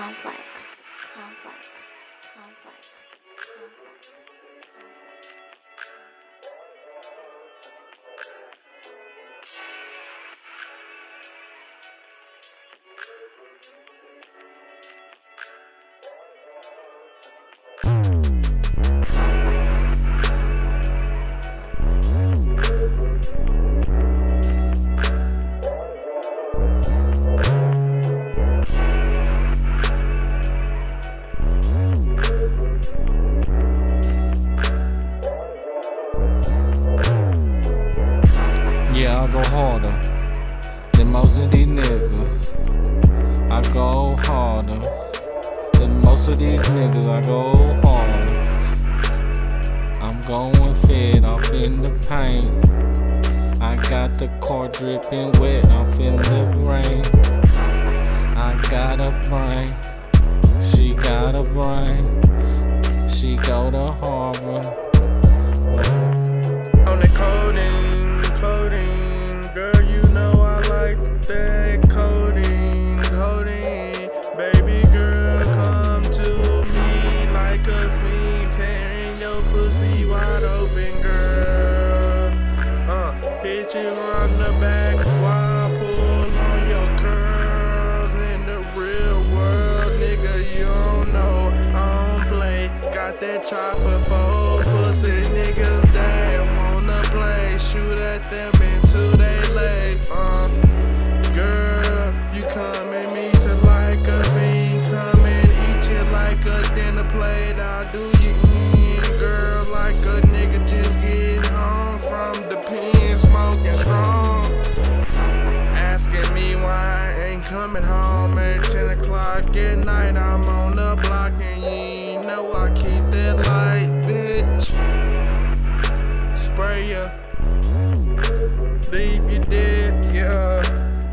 Complex, complex, complex, complex, I go harder than most of these niggas. I go harder than most of these niggas. I go harder. I'm going fit off in the paint. I got the car dripping wet off in the rain. I got a brain. She got a brain. She go to Harvard. Wide open, girl. Uh, hit you on the back while I pull on your curls. In the real world, nigga, you don't know I don't play. Got that chopper for pussy niggas that wanna play. Shoot at them until they lay. Uh, girl, you come at me to like a fiend. Come eat you like a dinner plate. I'll do you coming home at 10 o'clock at night. I'm on the block and you know I keep that light, bitch. Spray ya. Leave you dead, yeah.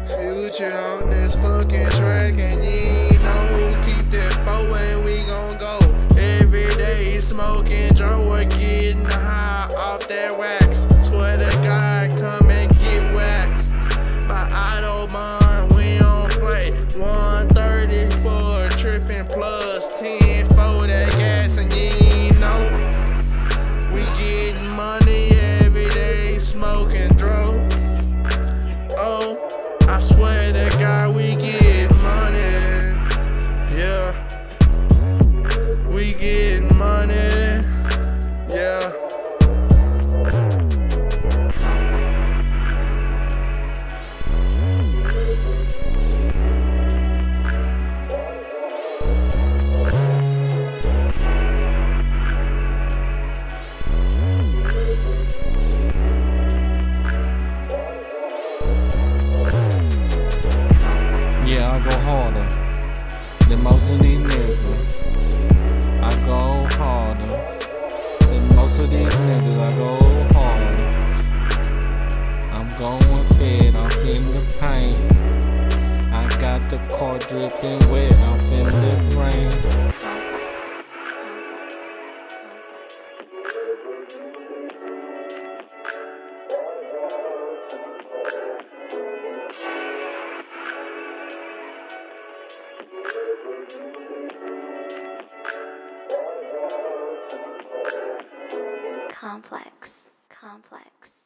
Future on this fucking track and you know who keep that bow and we gon' go. Every day smoking, drunk getting high off that wax. Yeah, I go harder than most of these niggas. I go harder than most of these niggas. I go harder. I'm going fit off in the paint. I got the car dripping wet off in the rain. Complex, complex.